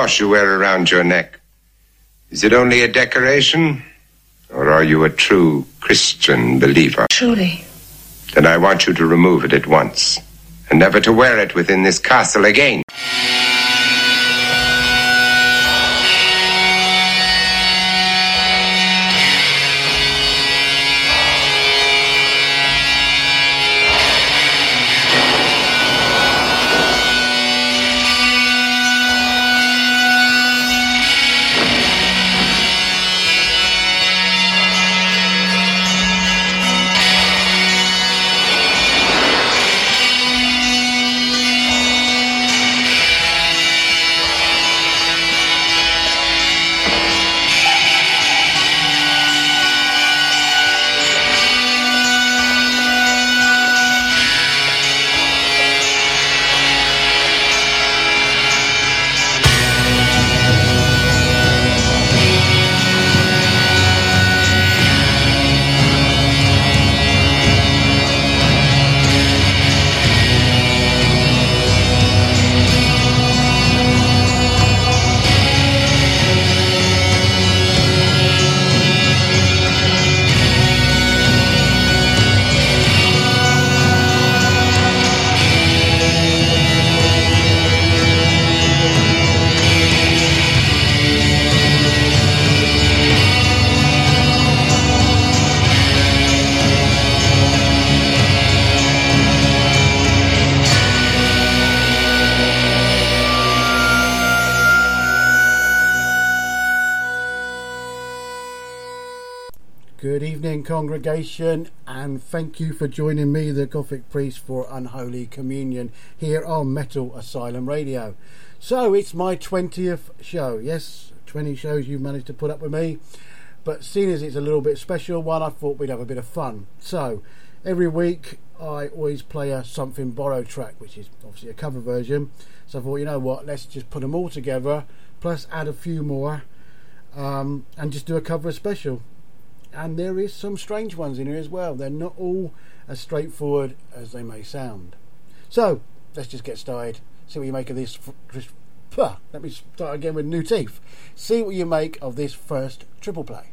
Cross you wear around your neck, is it only a decoration? Or are you a true Christian believer? Truly. Then I want you to remove it at once, and never to wear it within this castle again. Congregation, and thank you for joining me, the Gothic priest, for Unholy Communion here on Metal Asylum Radio. So, it's my 20th show. Yes, 20 shows you've managed to put up with me, but seeing as it's a little bit special one, I thought we'd have a bit of fun. So, every week I always play a Something Borrowed track, which is obviously a cover version. So, I thought, you know what, let's just put them all together, plus add a few more, um, and just do a cover special and there is some strange ones in here as well. They're not all as straightforward as they may sound. So let's just get started. See what you make of this. Let me start again with new teeth. See what you make of this first triple play.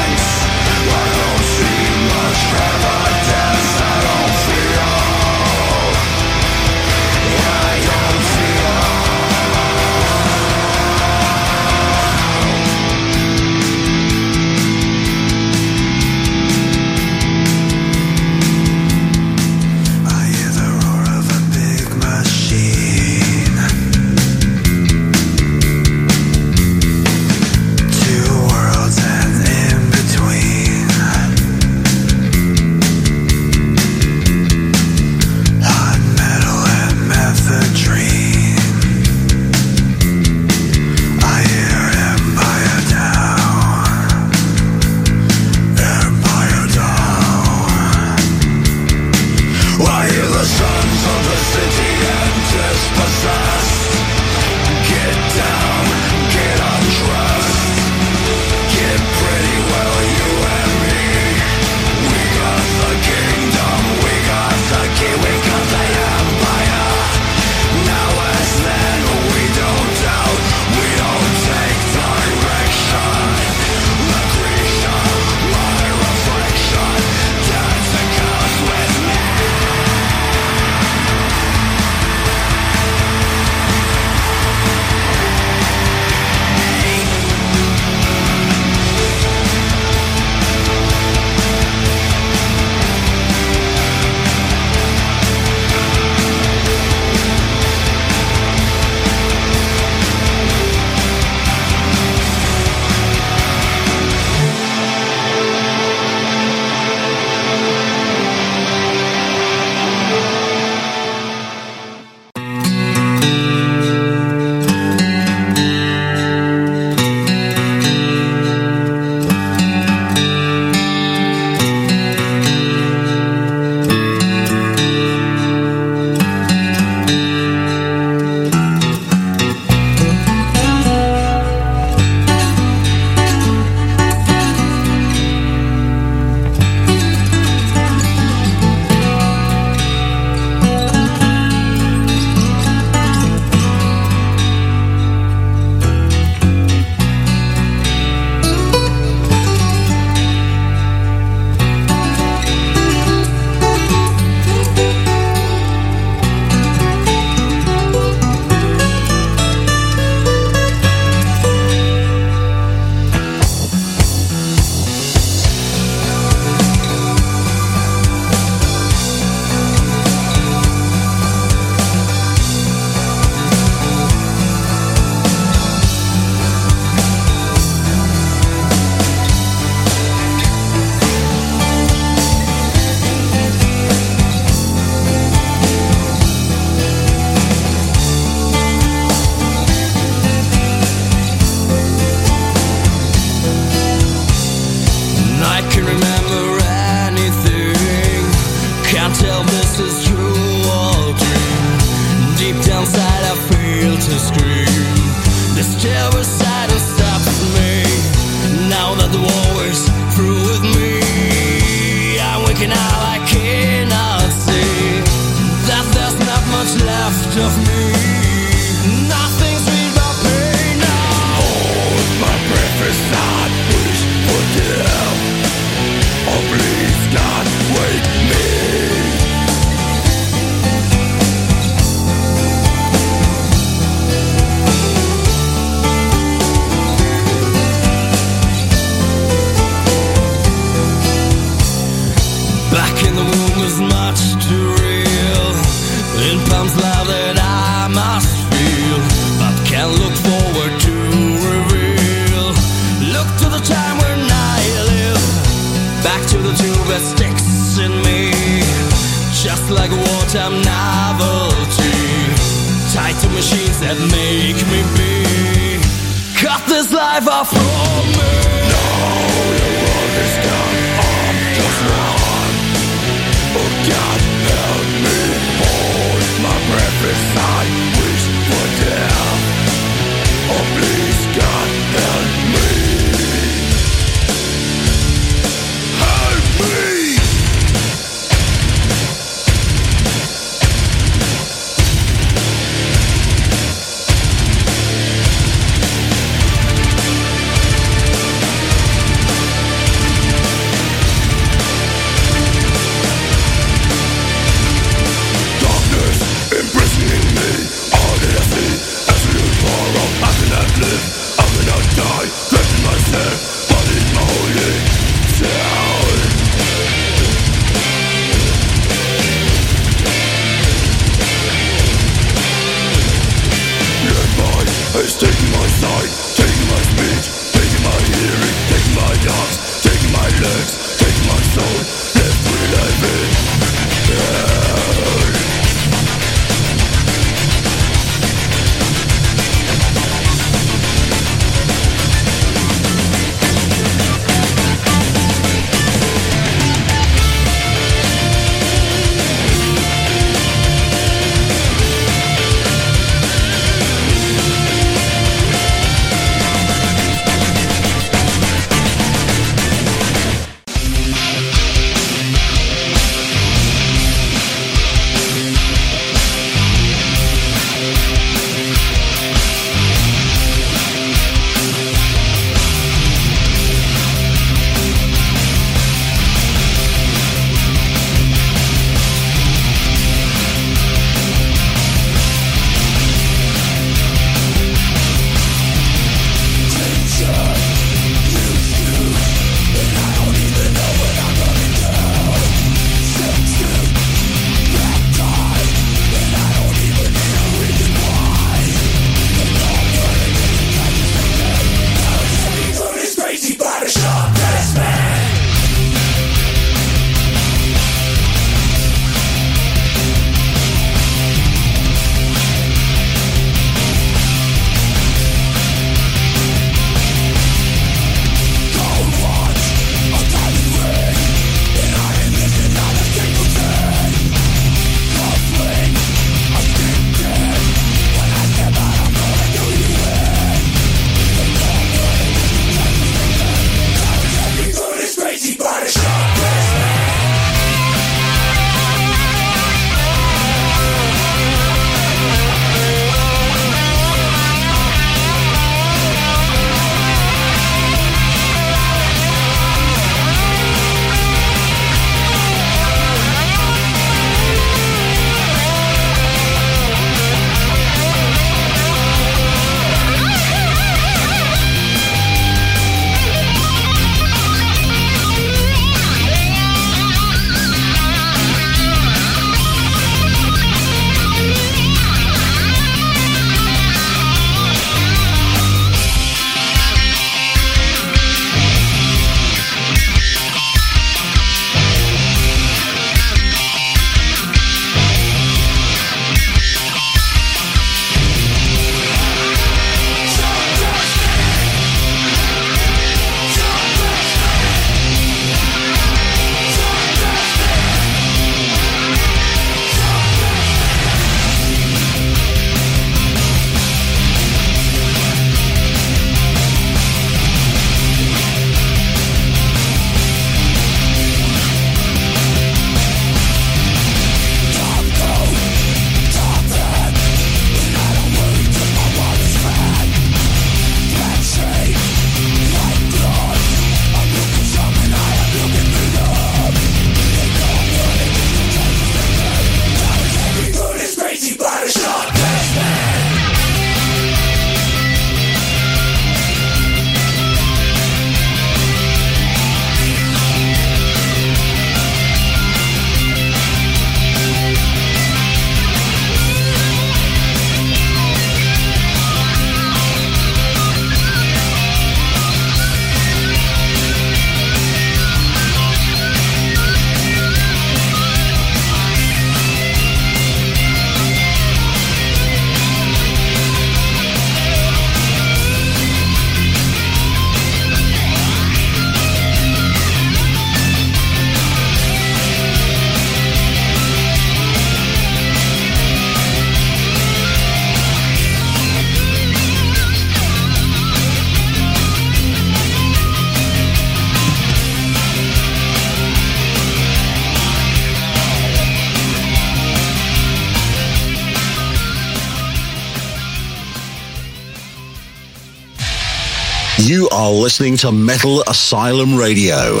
Listening to Metal Asylum Radio.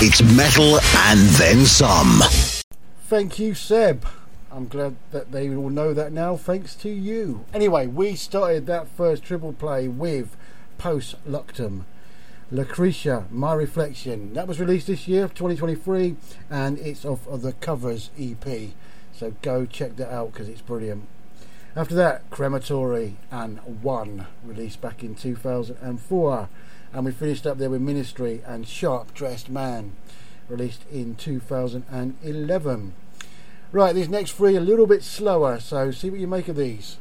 It's metal and then some. Thank you, Seb. I'm glad that they all know that now, thanks to you. Anyway, we started that first triple play with Post Luctum. Lucretia, My Reflection. That was released this year, 2023, and it's off of the Covers EP. So go check that out because it's brilliant. After that, Crematory and One, released back in 2004. And we finished up there with Ministry and Sharp Dressed Man, released in 2011. Right, these next three a little bit slower, so see what you make of these.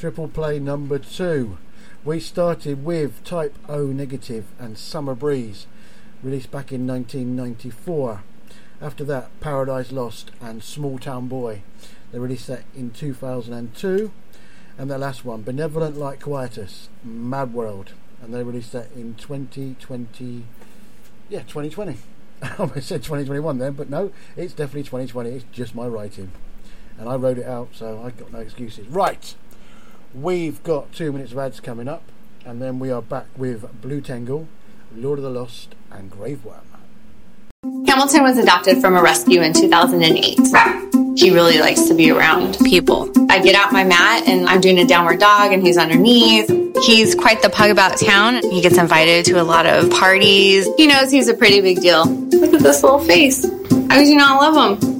Triple play number two. We started with Type O Negative and Summer Breeze, released back in 1994. After that, Paradise Lost and Small Town Boy. They released that in 2002. And the last one, Benevolent Like Quietus, Mad World. And they released that in 2020. Yeah, 2020. I almost said 2021 then, but no, it's definitely 2020. It's just my writing. And I wrote it out, so I've got no excuses. Right, we've got two minutes of ads coming up, and then we are back with Blue Tangle, Lord of the Lost, and Graveworm. Hamilton was adopted from a rescue in 2008. He really likes to be around people. I get out my mat and I'm doing a downward dog and he's underneath. He's quite the pug about town. He gets invited to a lot of parties. He knows he's a pretty big deal. Look at this little face. How could you not love him?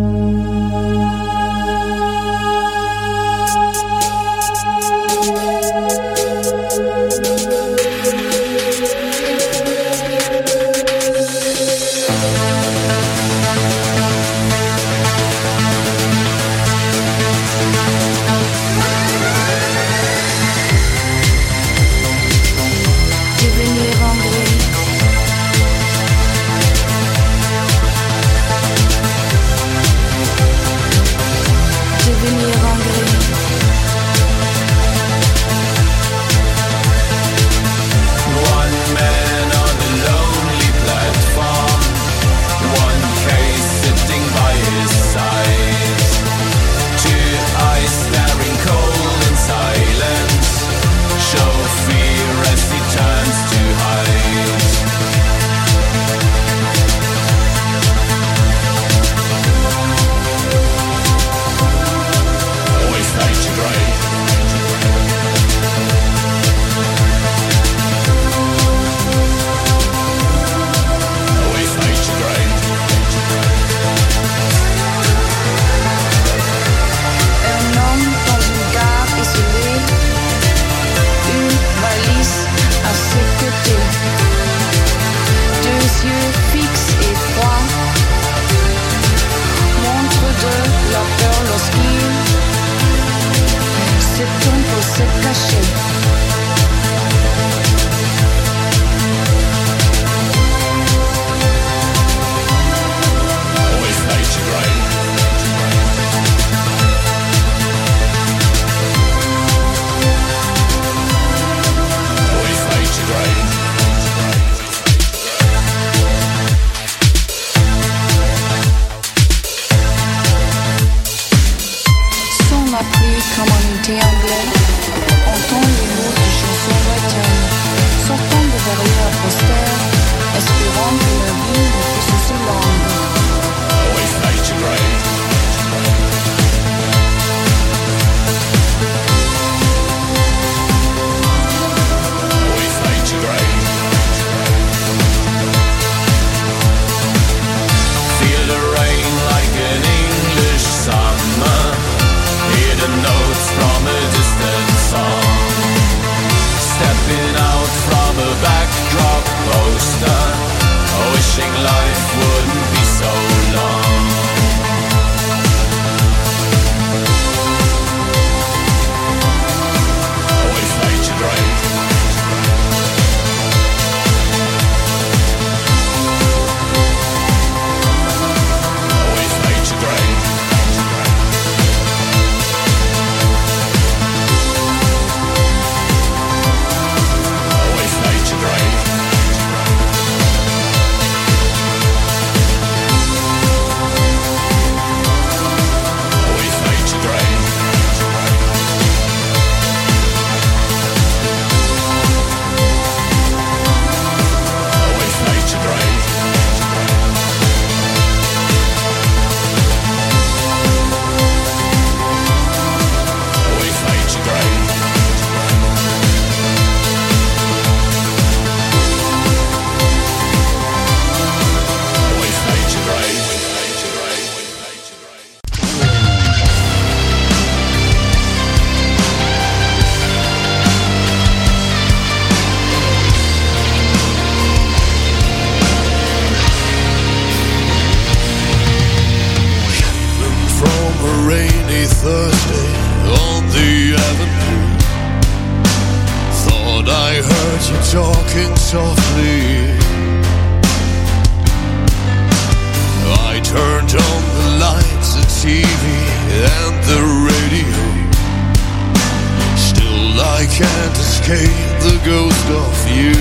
can't escape the ghost of you.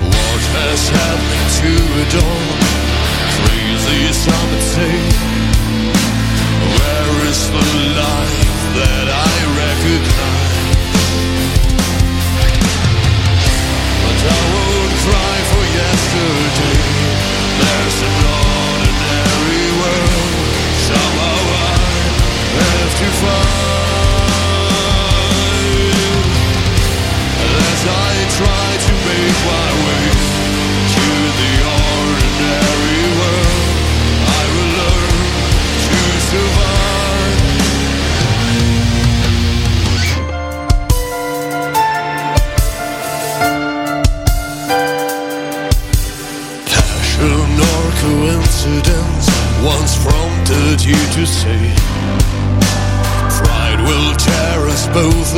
What has happened to it all? Crazy some say. Where is the life that I recognize? But I won't cry for yesterday. There's an ordinary world. Somehow I have to find. you to say. Pride will tear us both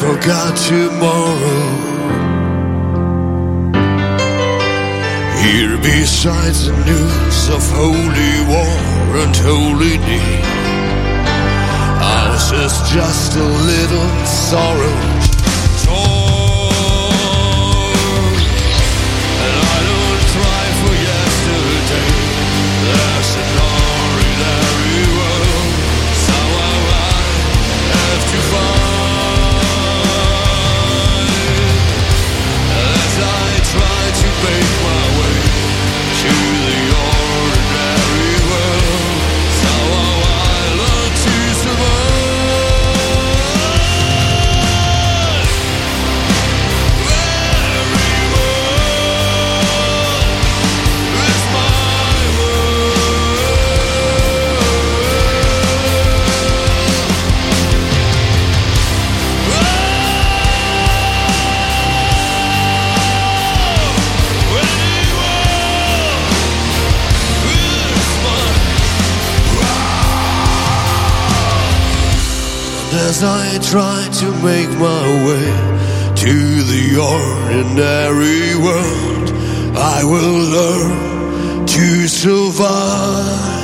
forgot tomorrow. Here besides the news of holy war and holy need, ours is just a little sorrow. the ordinary world, I will learn to survive.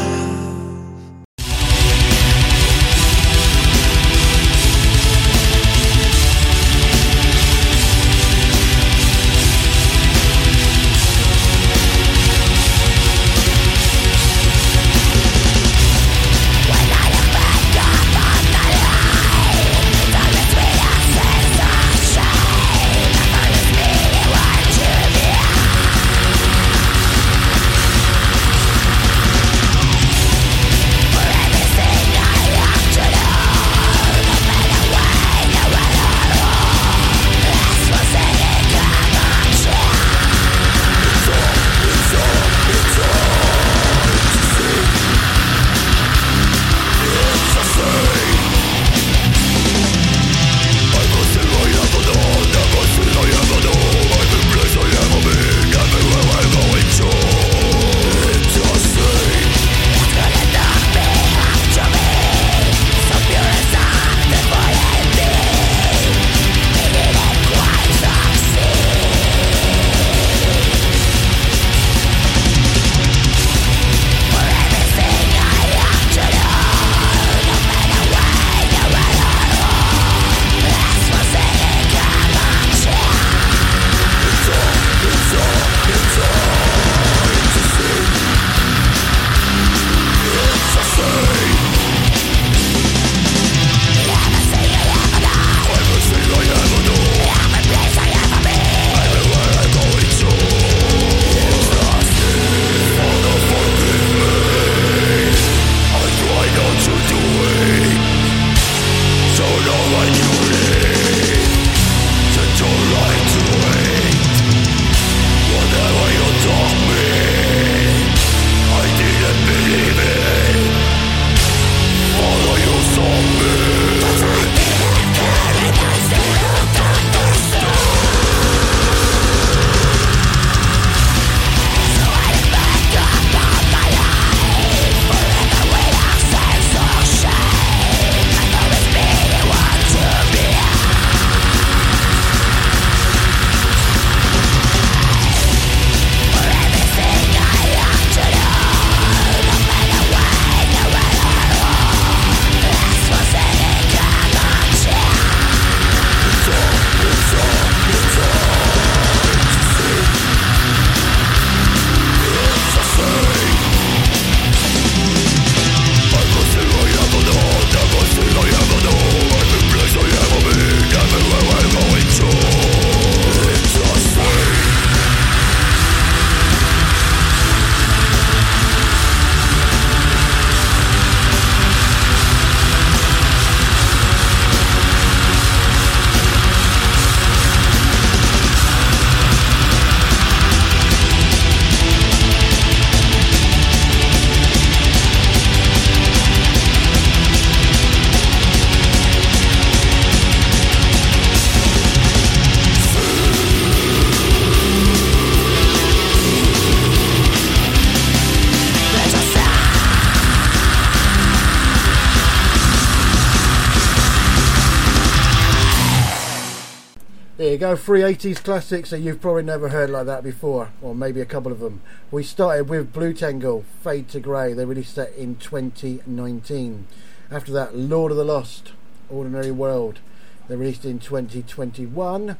You three 80s classics that you've probably never heard like that before, or maybe a couple of them. We started with Blue Tangle, Fade to Grey. They released that in 2019. After that, Lord of the Lost, Ordinary World. They released in 2021.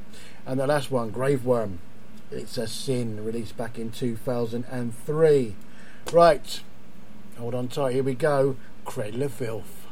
And the last one, Graveworm, It's a Sin, released back in 2003. Right, hold on tight, here we go. Cradle of Filth.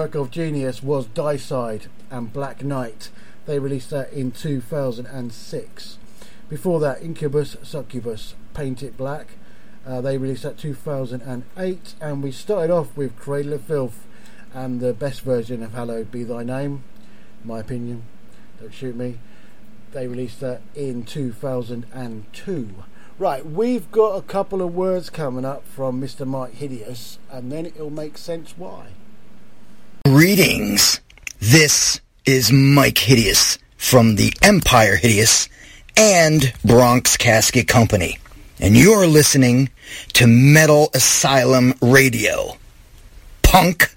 Work of genius was Dyside and Black Knight. They released that in 2006. Before that, Incubus, Succubus, Paint It Black. Uh, they released that 2008, and we started off with Cradle of Filth and the best version of Hallowed Be Thy Name, my opinion. Don't shoot me. They released that in 2002. Right, we've got a couple of words coming up from Mr. Mike Hideous, and then it'll make sense why. Greetings. This is Mike Hideous from the Empire Hideous and Bronx Casket Company. And you're listening to Metal Asylum Radio. Punk.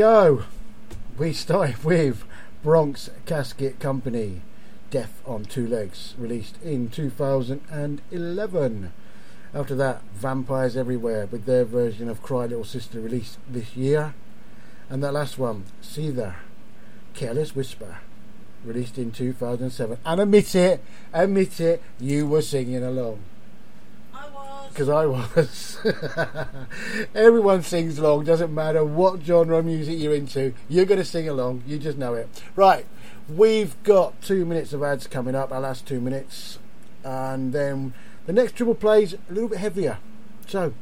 Go. We started with Bronx Casket Company, Death on Two Legs, released in 2011. After that, Vampires Everywhere with their version of Cry Little Sister released this year. And that last one, Seether, Careless Whisper, released in 2007. And admit it, admit it, you were singing along. Because I was. Everyone sings along, doesn't matter what genre of music you're into, you're going to sing along, you just know it. Right, we've got two minutes of ads coming up, our last two minutes, and then the next triple plays a little bit heavier. So,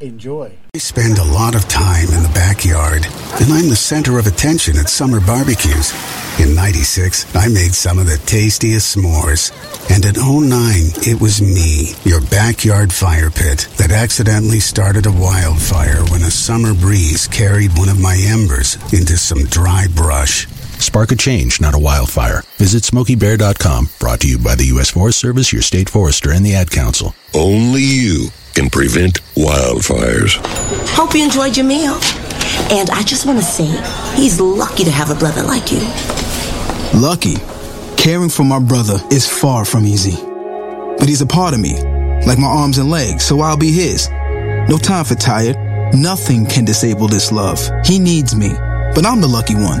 enjoy. We spend a lot of time in the backyard, and I'm the center of attention at summer barbecues. In 96, I made some of the tastiest s'mores. And in 09, it was me, your backyard fire pit, that accidentally started a wildfire when a summer breeze carried one of my embers into some dry brush. Spark a change, not a wildfire. Visit SmokeyBear.com. Brought to you by the U.S. Forest Service, your state forester, and the Ad Council. Only you can prevent wildfires. Hope you enjoyed your meal. And I just want to say, he's lucky to have a brother like you. Lucky. Caring for my brother is far from easy. But he's a part of me, like my arms and legs, so I'll be his. No time for tired. Nothing can disable this love. He needs me. But I'm the lucky one,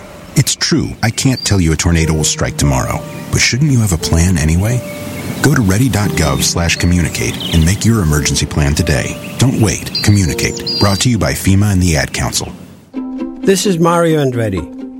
It's true, I can't tell you a tornado will strike tomorrow, but shouldn't you have a plan anyway? Go to ready.gov slash communicate and make your emergency plan today. Don't wait. Communicate. Brought to you by FEMA and the Ad Council. This is Mario Andretti.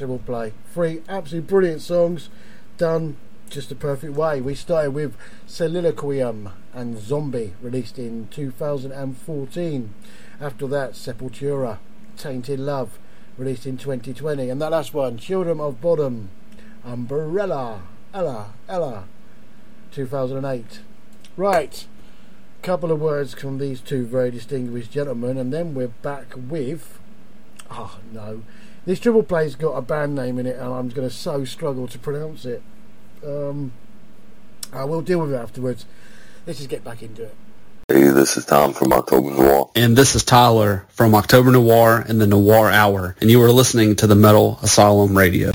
Triple play. Three absolutely brilliant songs done just the perfect way. We started with Soliloquium and Zombie, released in 2014. After that, Sepultura, Tainted Love, released in 2020. And that last one, Children of Bodom, Umbrella, Ella, Ella, 2008. Right, a couple of words from these two very distinguished gentlemen, and then we're back with. Oh no, this triple play's got a band name in it, and I'm going to so struggle to pronounce it. Um, I will deal with it afterwards. Let's just get back into it. Hey, this is Tom from October Noir. And this is Tyler from October Noir and the Noir Hour. And you are listening to the Metal Asylum Radio.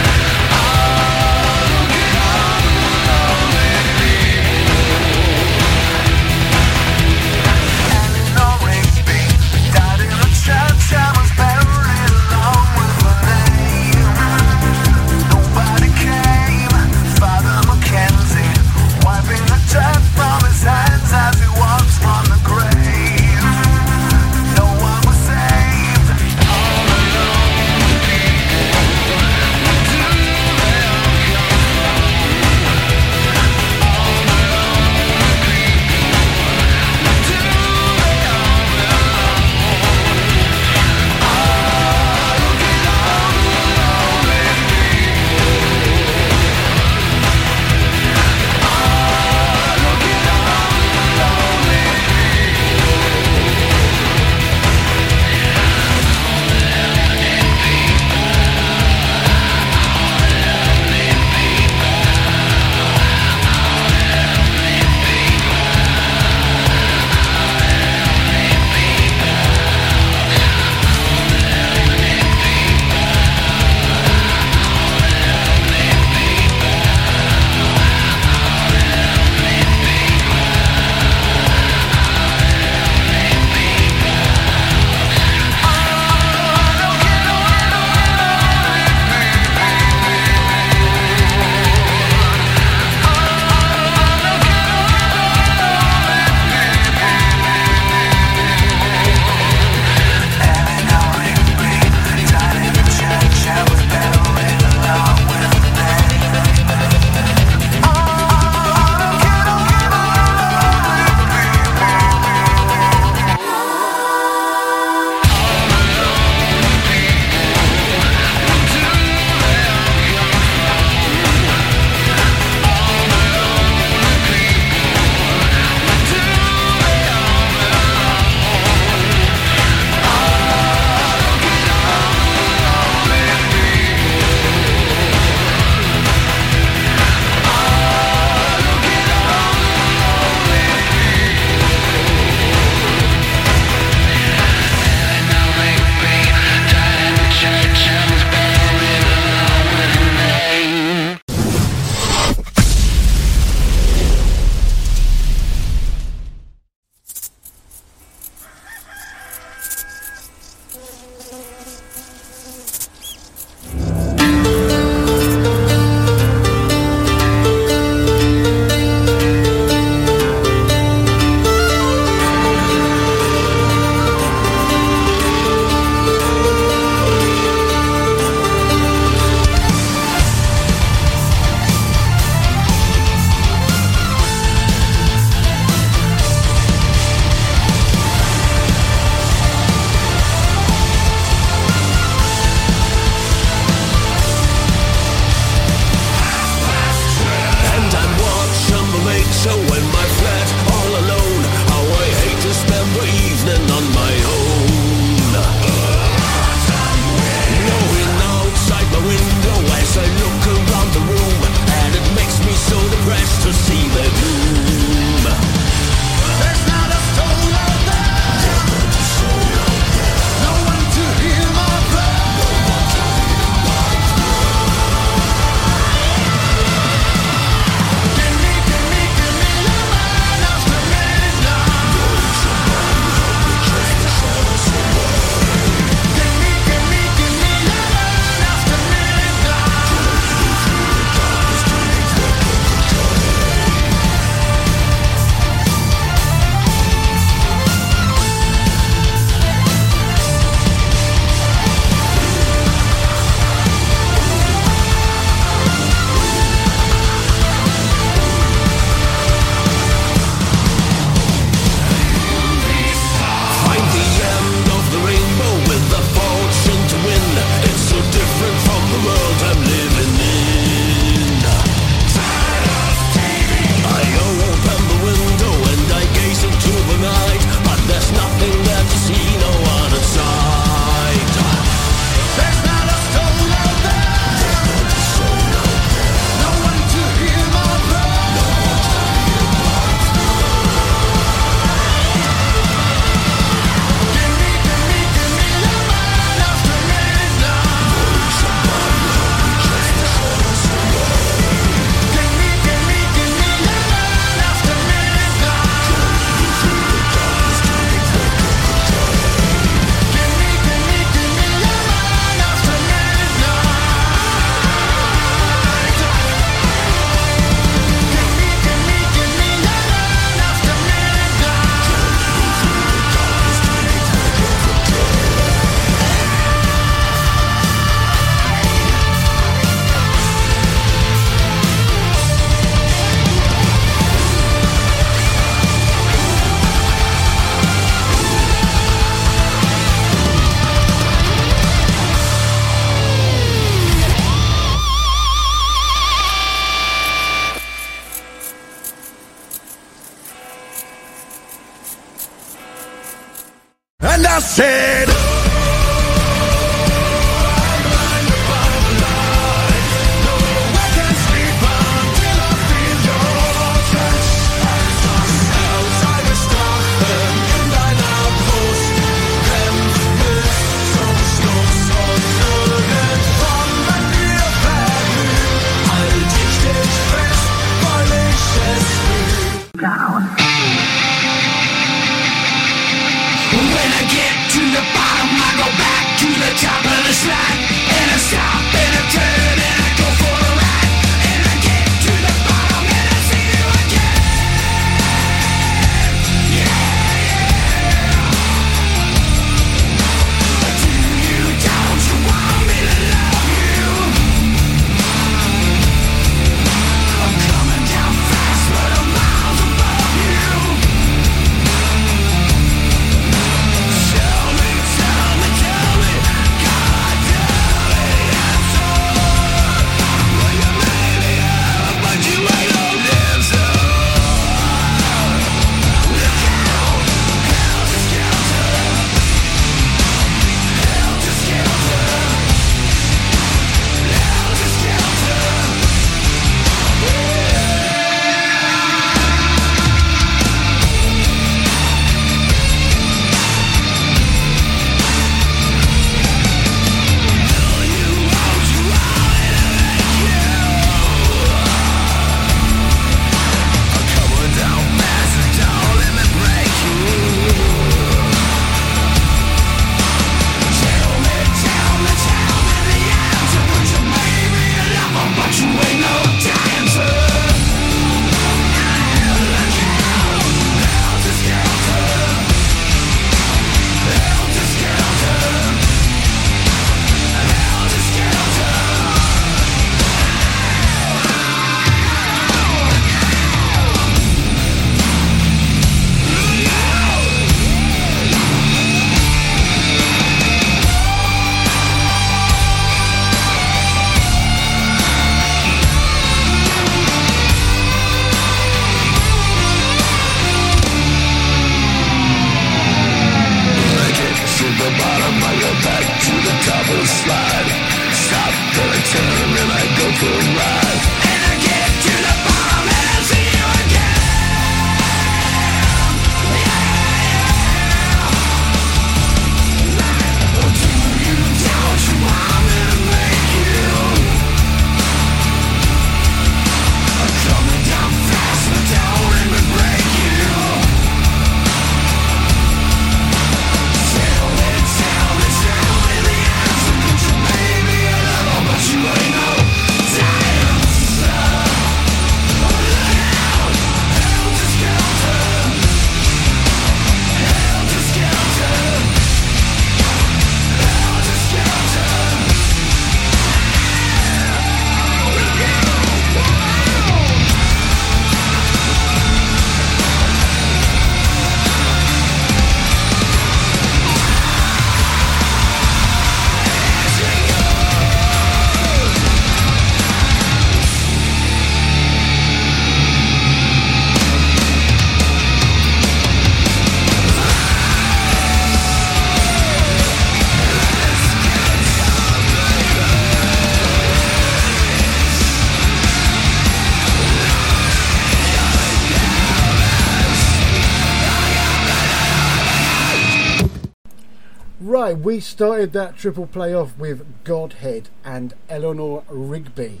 We started that triple play off with Godhead and Eleanor Rigby.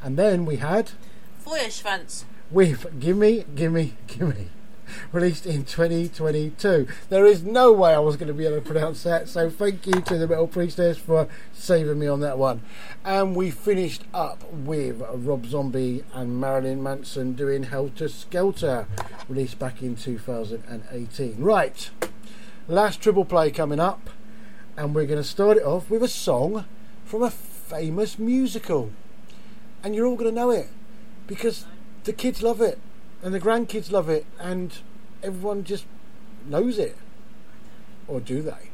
And then we had Feuerschwanz. with Gimme, Gimme, Gimme, released in 2022. There is no way I was going to be able to pronounce that, so thank you to the Metal Priestess for saving me on that one. And we finished up with Rob Zombie and Marilyn Manson doing Helter Skelter, released back in 2018. Right, last triple play coming up, and we're going to start it off with a song from a famous musical. And you're all going to know it because the kids love it and the grandkids love it and everyone just knows it. Or do they?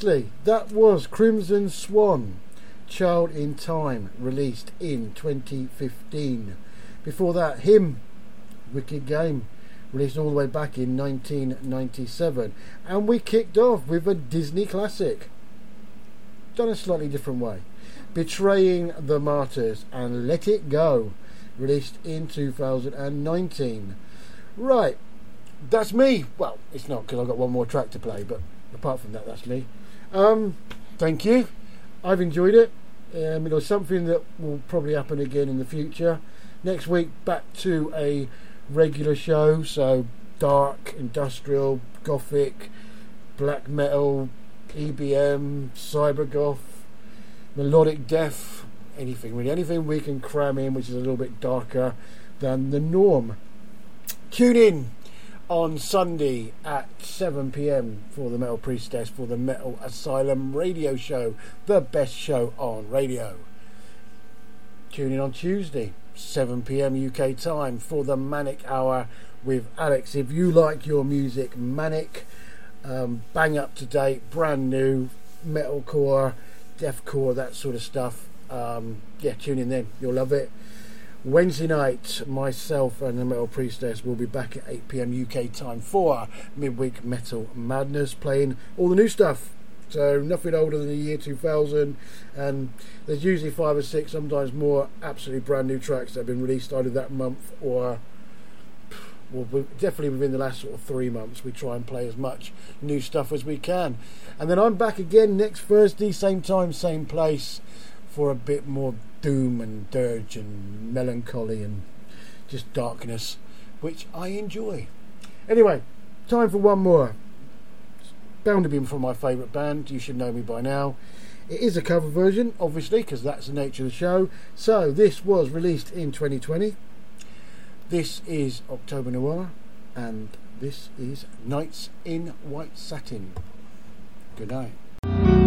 That was Crimson Swan, Child in Time, released in 2015. Before that, Him, Wicked Game, released all the way back in 1997. And we kicked off with a Disney classic, done a slightly different way. Betraying the Martyrs and Let It Go, released in 2019. Right, that's me. Well, it's not because I've got one more track to play, but apart from that, that's me. Um, thank you. I've enjoyed it. Um, it was something that will probably happen again in the future. Next week, back to a regular show, so dark, industrial, gothic, black metal, EBM, cybergoth, melodic death, anything really, anything we can cram in which is a little bit darker than the norm. Tune in on Sunday at 7 pm for the Metal Priestess for the Metal Asylum radio show, the best show on radio. Tune in on Tuesday, 7 pm UK time for the Manic Hour with Alex. If you like your music manic, um, bang up to date, brand new, metalcore, deathcore, that sort of stuff, um, yeah, tune in then. You'll love it. Wednesday night, myself and the Metal Priestess will be back at 8 pm UK time for Midweek Metal Madness, playing all the new stuff. So nothing older than the year 2000, and there's usually five or six, sometimes more, absolutely brand new tracks that have been released either that month or well, definitely within the last sort of three months. We try and play as much new stuff as we can, and then I'm back again next Thursday, same time, same place, for a bit more doom and dirge and melancholy and just darkness, which I enjoy. Anyway, time for one more. It's bound to be from my favourite band. You should know me by now. It is a cover version, obviously, because that's the nature of the show. So this was released in 2020. This is October Noir, and this is Nights in White Satin. Good night.